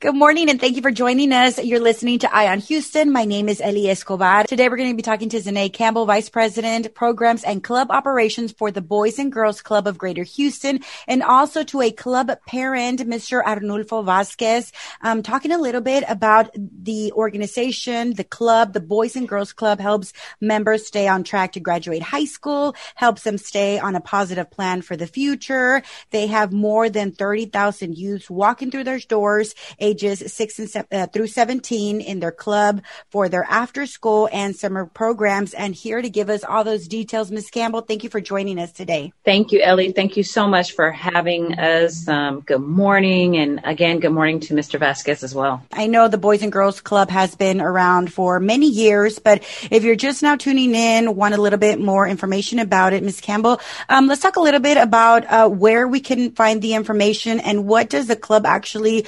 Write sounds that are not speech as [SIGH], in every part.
Good morning and thank you for joining us. You're listening to Eye on Houston. My name is Eli Escobar. Today we're going to be talking to Zenae Campbell, Vice President, Programs and Club Operations for the Boys and Girls Club of Greater Houston, and also to a club parent, Mr. Arnulfo Vazquez, um, talking a little bit about the organization, the club, the Boys and Girls Club helps members stay on track to graduate high school, helps them stay on a positive plan for the future. They have more than 30,000 youths walking through their doors, ages six and se- uh, through 17 in their club for their after school and summer programs. And here to give us all those details, Ms. Campbell, thank you for joining us today. Thank you, Ellie. Thank you so much for having us. Um, good morning. And again, good morning to Mr. Vazquez as well. I know the Boys and Girls Club has been around for many years, but if you're just now tuning in, want a little bit more information about it, Ms. Campbell, um, let's talk a little bit about uh, where we can find the information and what does the club actually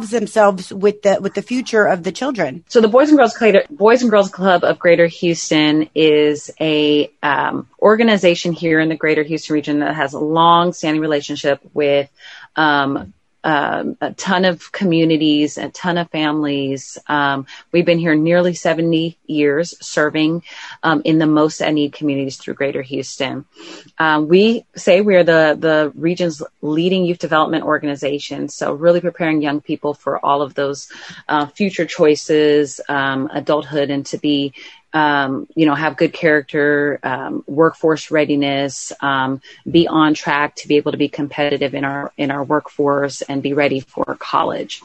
involves themselves with the with the future of the children. So the Boys and Girls Club, Boys and Girls Club of Greater Houston is a um, organization here in the Greater Houston region that has a long standing relationship with um, um, a ton of communities, a ton of families. Um, we've been here nearly 70 years serving um, in the most at need communities through Greater Houston. Um, we say we are the, the region's leading youth development organization. So really preparing young people for all of those uh, future choices, um, adulthood, and to be um, you know, have good character, um, workforce readiness, um, be on track to be able to be competitive in our in our workforce and be ready for college.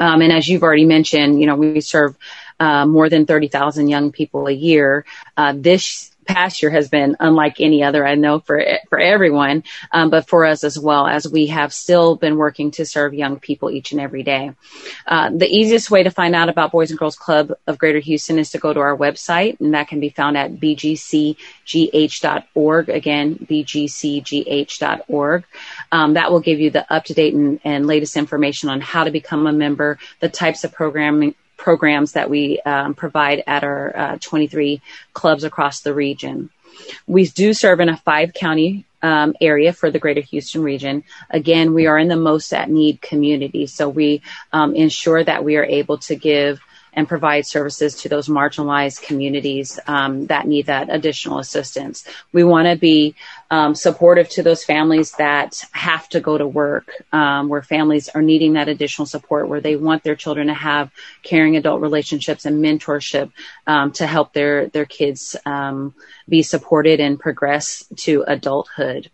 Um, and as you've already mentioned, you know, we serve uh, more than thirty thousand young people a year. Uh, this past year has been unlike any other, I know for for everyone, um, but for us as well, as we have still been working to serve young people each and every day. Uh, the easiest way to find out about Boys and Girls Club of Greater Houston is to go to our website, and that can be found at bgcgh.org. Again, bgcgh.org. Um, that will give you the up to date and, and latest information on how to become a member, the types of programming programs that we um, provide at our uh, 23 clubs across the region. We do serve in a five county um, area for the greater Houston region. Again, we are in the most at need community, so we um, ensure that we are able to give and provide services to those marginalized communities um, that need that additional assistance. We want to be um, supportive to those families that have to go to work, um, where families are needing that additional support, where they want their children to have caring adult relationships and mentorship um, to help their their kids um, be supported and progress to adulthood.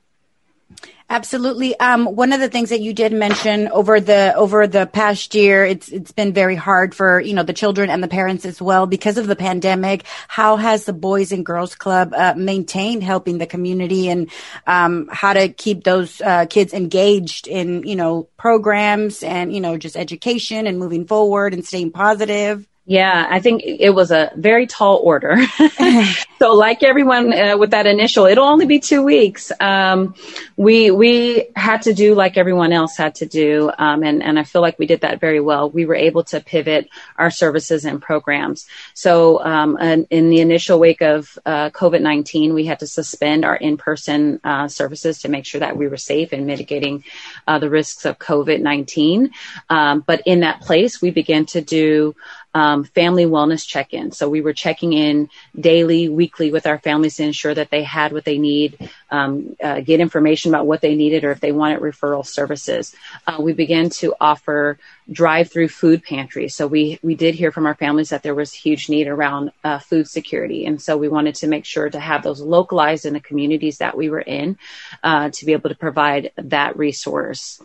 Absolutely. Um, one of the things that you did mention over the over the past year, it's it's been very hard for you know the children and the parents as well because of the pandemic. How has the Boys and Girls Club uh, maintained helping the community and um, how to keep those uh, kids engaged in you know programs and you know just education and moving forward and staying positive? Yeah, I think it was a very tall order. [LAUGHS] [LAUGHS] so, like everyone uh, with that initial, it'll only be two weeks. Um, we we had to do like everyone else had to do, um, and and I feel like we did that very well. We were able to pivot our services and programs. So, um, in the initial wake of uh, COVID nineteen, we had to suspend our in person uh, services to make sure that we were safe and mitigating uh, the risks of COVID nineteen. Um, but in that place, we began to do um, family wellness check-in. So we were checking in daily, weekly with our families to ensure that they had what they need, um, uh, get information about what they needed, or if they wanted referral services. Uh, we began to offer drive-through food pantries. So we we did hear from our families that there was huge need around uh, food security, and so we wanted to make sure to have those localized in the communities that we were in uh, to be able to provide that resource.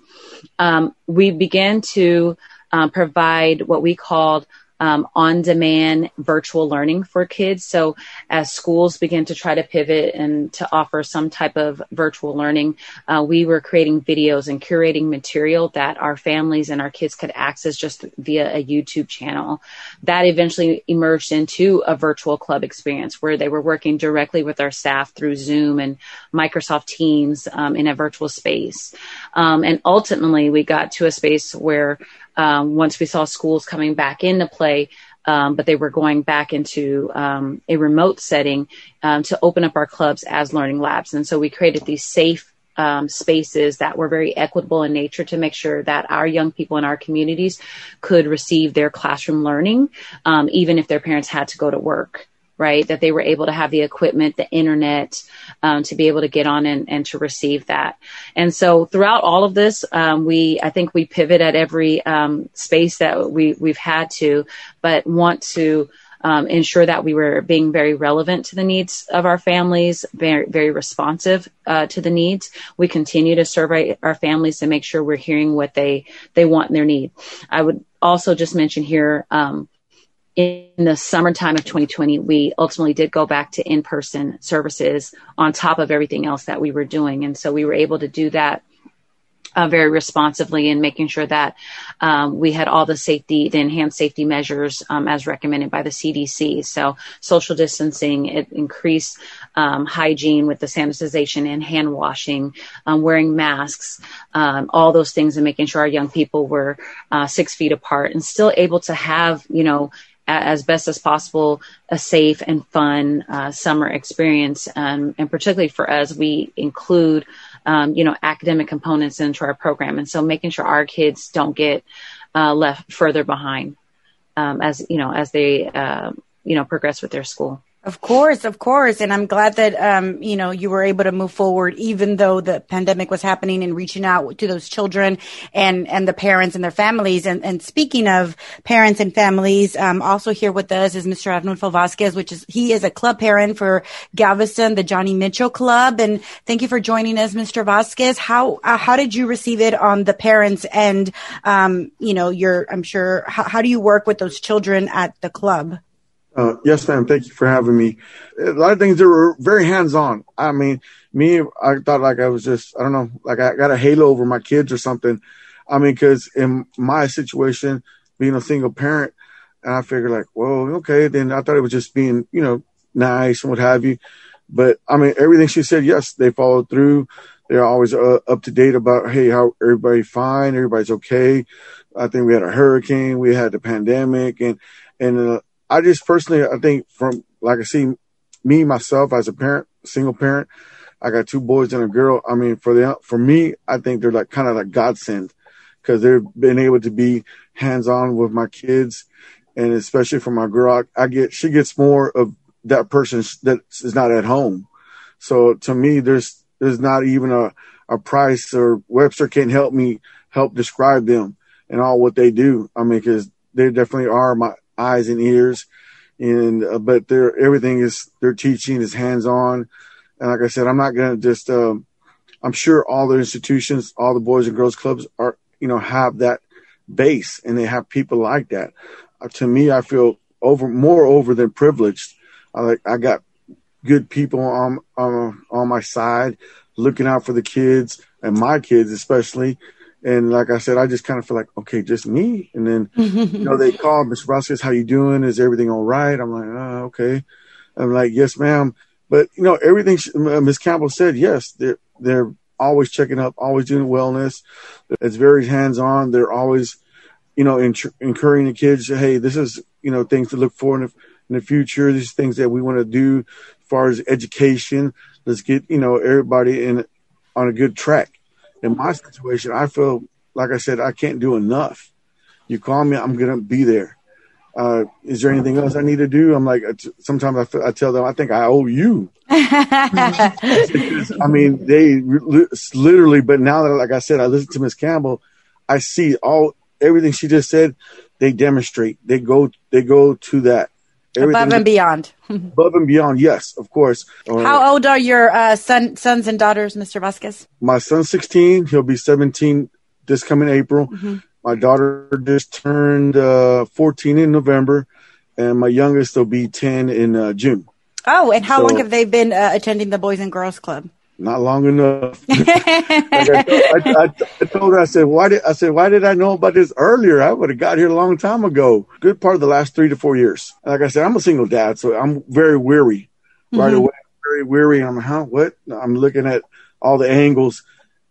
Um, we began to uh, provide what we called um, on demand virtual learning for kids. So as schools begin to try to pivot and to offer some type of virtual learning, uh, we were creating videos and curating material that our families and our kids could access just via a YouTube channel. That eventually emerged into a virtual club experience where they were working directly with our staff through Zoom and Microsoft Teams um, in a virtual space. Um, and ultimately, we got to a space where um, once we saw schools coming back into play, um, but they were going back into um, a remote setting um, to open up our clubs as learning labs. And so we created these safe um, spaces that were very equitable in nature to make sure that our young people in our communities could receive their classroom learning, um, even if their parents had to go to work right? That they were able to have the equipment, the internet, um, to be able to get on and, and, to receive that. And so throughout all of this, um, we, I think we pivot at every um, space that we, we've had to, but want to um, ensure that we were being very relevant to the needs of our families, very, very responsive uh, to the needs. We continue to survey our families to make sure we're hearing what they, they want and their need. I would also just mention here, um, in the summertime of 2020, we ultimately did go back to in person services on top of everything else that we were doing. And so we were able to do that uh, very responsively and making sure that um, we had all the safety, the enhanced safety measures um, as recommended by the CDC. So social distancing, it increased um, hygiene with the sanitization and hand washing, um, wearing masks, um, all those things, and making sure our young people were uh, six feet apart and still able to have, you know, as best as possible a safe and fun uh, summer experience. Um, and particularly for us, we include, um, you know, academic components into our program. And so making sure our kids don't get uh, left further behind um, as, you know, as they, uh, you know, progress with their school. Of course, of course. And I'm glad that, um, you know, you were able to move forward even though the pandemic was happening and reaching out to those children and, and the parents and their families. And, and speaking of parents and families, um, also here with us is Mr. Arnulfo Vazquez, which is, he is a club parent for Galveston, the Johnny Mitchell Club. And thank you for joining us, Mr. Vazquez. How, uh, how did you receive it on the parents and, um, you know, your, I'm sure, how, how do you work with those children at the club? Uh, yes, ma'am. Thank you for having me. A lot of things that were very hands on. I mean, me, I thought like I was just, I don't know, like I got a halo over my kids or something. I mean, because in my situation, being a single parent, and I figured like, well, okay, then I thought it was just being, you know, nice and what have you. But I mean, everything she said, yes, they followed through. They're always uh, up to date about, hey, how everybody fine, everybody's okay. I think we had a hurricane, we had the pandemic, and and uh, I just personally, I think from like I see me myself as a parent, single parent, I got two boys and a girl. I mean, for the for me, I think they're like kind of like godsend because they've been able to be hands on with my kids, and especially for my girl, I, get she gets more of that person that is not at home. So to me, there's there's not even a a price or Webster can't help me help describe them and all what they do. I mean, because they definitely are my eyes and ears. And uh, but they're everything is their teaching is hands on. And like I said, I'm not gonna just. Um, I'm sure all the institutions, all the boys and girls clubs are, you know, have that base and they have people like that. Uh, to me, I feel over more over than privileged. I like I got good people on on on my side, looking out for the kids and my kids especially. And like I said, I just kind of feel like, okay, just me. And then, [LAUGHS] you know, they call Mr. Vazquez, how you doing? Is everything all right? I'm like, oh, okay. I'm like, yes, ma'am. But you know, everything uh, Miss Campbell said, yes, they're they're always checking up, always doing wellness. It's very hands on. They're always, you know, in, encouraging the kids. Hey, this is you know things to look for in the, in the future. These things that we want to do as far as education. Let's get you know everybody in on a good track in my situation, I feel like I said I can't do enough. You call me, I'm gonna be there. uh, is there anything else I need to do? I'm like, sometimes I, feel, I tell them, I think I owe you. [LAUGHS] I mean, they literally, but now that, like I said, I listen to Miss Campbell, I see all everything she just said. They demonstrate. They go. They go to that. Above and beyond. [LAUGHS] above and beyond. Yes, of course. Uh, How old are your uh, son, sons and daughters, Mr. Vazquez? My son's 16. He'll be 17 this coming April. Mm-hmm. My daughter just turned uh, 14 in November, and my youngest will be 10 in uh, June. Oh, and how so, long have they been uh, attending the Boys and Girls Club? Not long enough. [LAUGHS] like I, told, I, I, told her, I said, why did I said, why did I know about this earlier? I would have got here a long time ago. Good part of the last three to four years. Like I said, I'm a single dad, so I'm very weary right mm-hmm. away. Very weary. I'm how what? I'm looking at all the angles,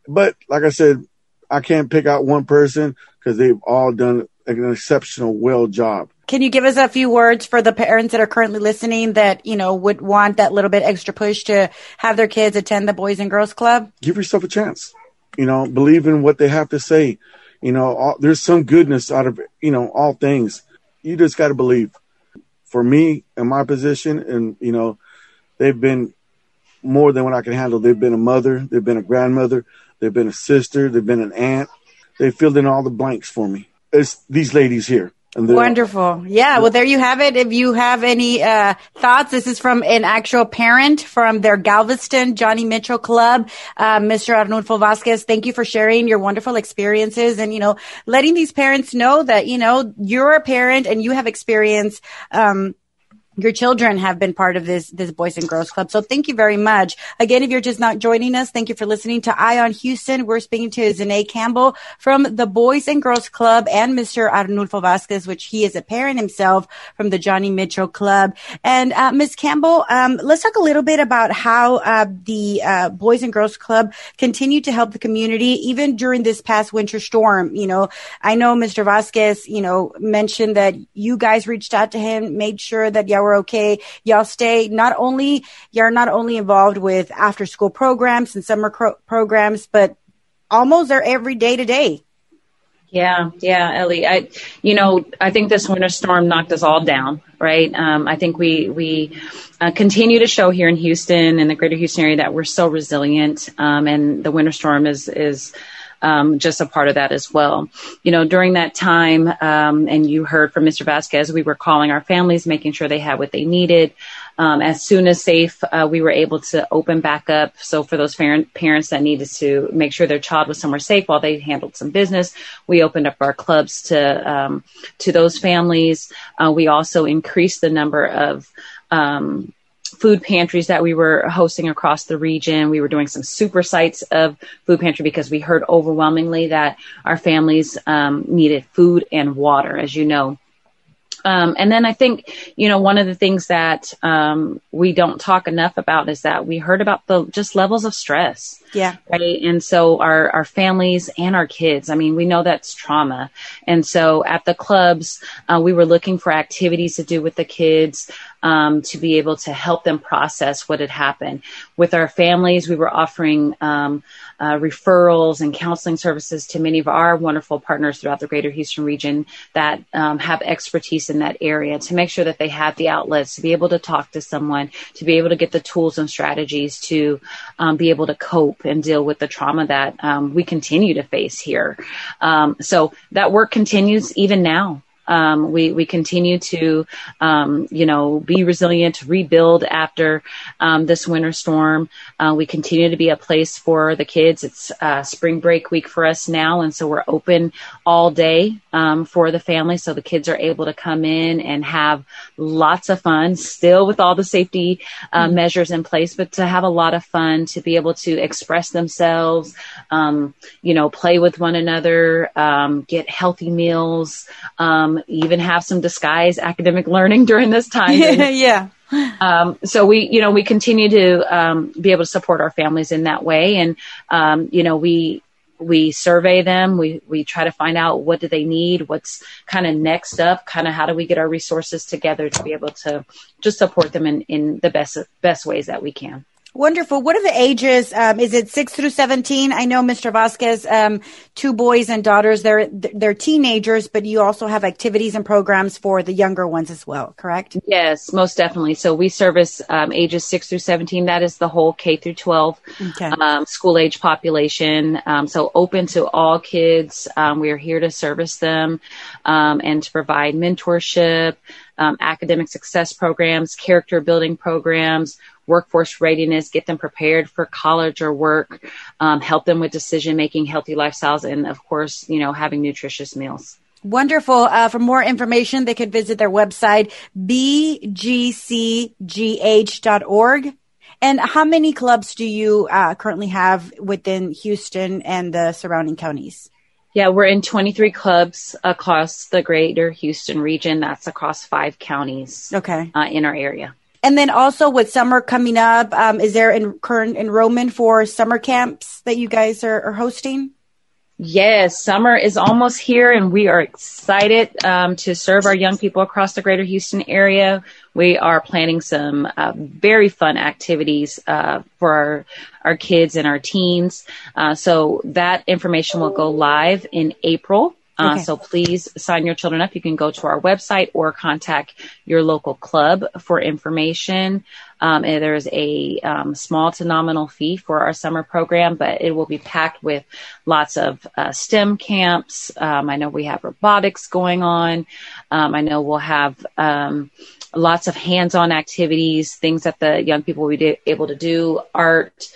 but like I said, I can't pick out one person because they've all done an exceptional well job. Can you give us a few words for the parents that are currently listening that, you know, would want that little bit extra push to have their kids attend the Boys and Girls Club? Give yourself a chance. You know, believe in what they have to say. You know, all, there's some goodness out of, you know, all things. You just got to believe. For me, in my position, and, you know, they've been more than what I can handle. They've been a mother, they've been a grandmother, they've been a sister, they've been an aunt. They filled in all the blanks for me. It's these ladies here Wonderful. Yeah. Well, there you have it. If you have any uh, thoughts, this is from an actual parent from their Galveston Johnny Mitchell Club, uh, Mr. Arnulfo Vazquez. Thank you for sharing your wonderful experiences and, you know, letting these parents know that, you know, you're a parent and you have experience. Um, your children have been part of this this Boys and Girls Club. So thank you very much. Again, if you're just not joining us, thank you for listening to Eye on Houston. We're speaking to Zenae Campbell from the Boys and Girls Club and Mr. Arnulfo Vazquez, which he is a parent himself from the Johnny Mitchell Club. And uh, Ms. Campbell, um, let's talk a little bit about how uh, the uh, Boys and Girls Club continue to help the community even during this past winter storm. You know, I know Mr. Vazquez, you know, mentioned that you guys reached out to him, made sure that y'all okay. Y'all stay not only, you're not only involved with after school programs and summer cro- programs, but almost are every day to day. Yeah, yeah, Ellie. I, you know, I think this winter storm knocked us all down, right? Um, I think we we uh, continue to show here in Houston and the Greater Houston area that we're so resilient, um, and the winter storm is is um, just a part of that as well. You know, during that time, um, and you heard from Mr. Vazquez, we were calling our families, making sure they had what they needed. Um, as soon as safe, uh, we were able to open back up. So for those parents that needed to make sure their child was somewhere safe while they handled some business, we opened up our clubs to um, to those families. Uh, we also increased the number of um, food pantries that we were hosting across the region. We were doing some super sites of food pantry because we heard overwhelmingly that our families um, needed food and water, as you know. Um, and then I think, you know, one of the things that um, we don't talk enough about is that we heard about the just levels of stress. Yeah. Right. And so our, our families and our kids, I mean, we know that's trauma. And so at the clubs, uh, we were looking for activities to do with the kids um, to be able to help them process what had happened. With our families, we were offering um, uh, referrals and counseling services to many of our wonderful partners throughout the greater Houston region that um, have expertise in that area to make sure that they have the outlets to be able to talk to someone, to be able to get the tools and strategies to um, be able to cope and deal with the trauma that um, we continue to face here. Um, so that work continues even now. Um, we we continue to um, you know be resilient, rebuild after um, this winter storm. Uh, we continue to be a place for the kids. It's uh, spring break week for us now, and so we're open all day um, for the family, so the kids are able to come in and have lots of fun, still with all the safety uh, mm-hmm. measures in place, but to have a lot of fun, to be able to express themselves, um, you know, play with one another, um, get healthy meals, um, even have some disguise academic learning [LAUGHS] during this time. yeah. Um, so we, you know, we continue to um, be able to support our families in that way, and um, you know, we we survey them. We we try to find out what do they need, what's kind of next up, kind of how do we get our resources together to be able to just support them in in the best best ways that we can. Wonderful. What are the ages? Um, is it six through seventeen? I know Mr. Vazquez, um, two boys and daughters. They're they're teenagers, but you also have activities and programs for the younger ones as well. Correct? Yes, most definitely. So we service um, ages six through seventeen. That is the whole K through twelve okay. Um, school age population. Um, so open to all kids. Um, we are here to service them and to provide mentorship, academic success programs, character building programs workforce readiness, get them prepared for college or work, um, help them with decision making, healthy lifestyles, and of course, you know, having nutritious meals. Wonderful. Uh, for more information, they could visit their website, bgcgh.org. And how many clubs do you uh, currently have within Houston and the surrounding counties? Yeah, we're in 23 clubs across the greater Houston region. That's across five counties. Okay. Uh, in our area. And then also with summer coming up, um, is there in current enrollment for summer camps that you guys are, are, hosting? Yes, summer is almost here, and we are excited um, to serve our young people across the greater Houston area. We are planning some uh, very fun activities uh, for our, our kids and our teens. Uh, so that information will go live in April. Uh, okay. So please sign your children up. You can go to our website or contact your local club for information. Um, there's a um, small to nominal fee for our summer program, but it will be packed with lots of uh, STEM camps. Um, I know we have robotics going on. Um, I know we'll have um, lots of hands-on activities, things that the young people will be able to do, art,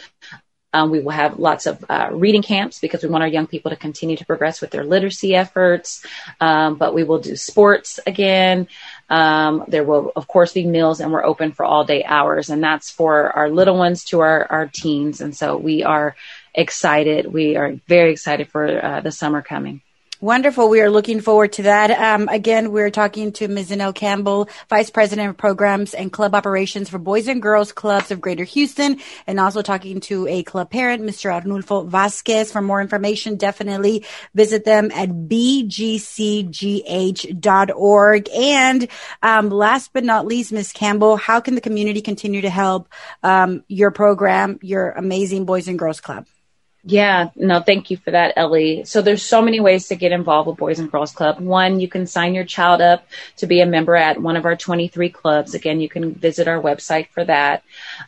um, we will have lots of uh, reading camps because we want our young people to continue to progress with their literacy efforts. Um, but we will do sports again. Um, there will, of course, be meals, and we're open for all day hours. And that's for our little ones to our, our teens. And so we are excited. We are very excited for uh, the summer coming. Wonderful. We are looking forward to that. Um, again, we're talking to Ms. Zanelle Campbell, Vice President of Programs and Club Operations for Boys and Girls Clubs of Greater Houston, and also talking to a club parent, Mr. Arnulfo Vazquez. For more information, definitely visit them at bgcgh.org. And um, last but not least, Ms. Campbell, how can the community continue to help um, your program, your amazing Boys and Girls Club? Yeah, no, thank you for that, Ellie. So there's so many ways to get involved with Boys and Girls Club. One, you can sign your child up to be a member at one of our 23 clubs. Again, you can visit our website for that.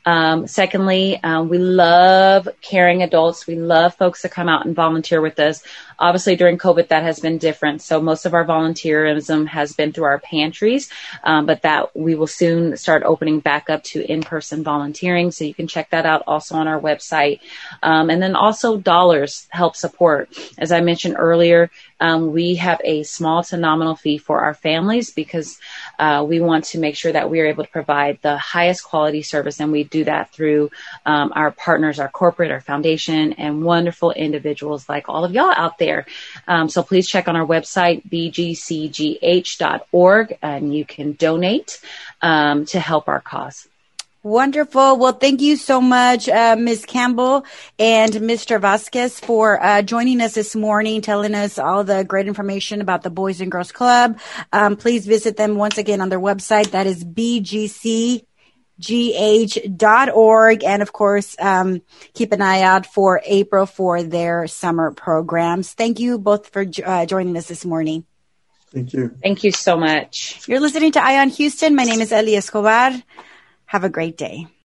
Um, secondly, um, we love caring adults. We love folks to come out and volunteer with us. Obviously, during COVID, that has been different. So most of our volunteerism has been through our pantries, um, but that we will soon start opening back up to in-person volunteering. So you can check that out also on our website. Um, and then also dollars help support. As I mentioned earlier, um, we have a small to nominal fee for our families because uh, we want to make sure that we are able to provide the highest quality service, and we do that through um, our partners, our corporate, our foundation, and wonderful individuals like all of y'all out there. Um, so please check on our website, bgcgh.org, and you can donate um, to help our cause. Wonderful. Well, thank you so much, uh, Ms. Campbell and Mr. Vazquez for uh, joining us this morning, telling us all the great information about the Boys and Girls Club. Um, please visit them once again on their website. That is bgcgh.org. And of course, um, keep an eye out for April for their summer programs. Thank you both for uh, joining us this morning. Thank you. Thank you so much. You're listening to Eye on Houston. My name is Eli Escobar. Have a great day.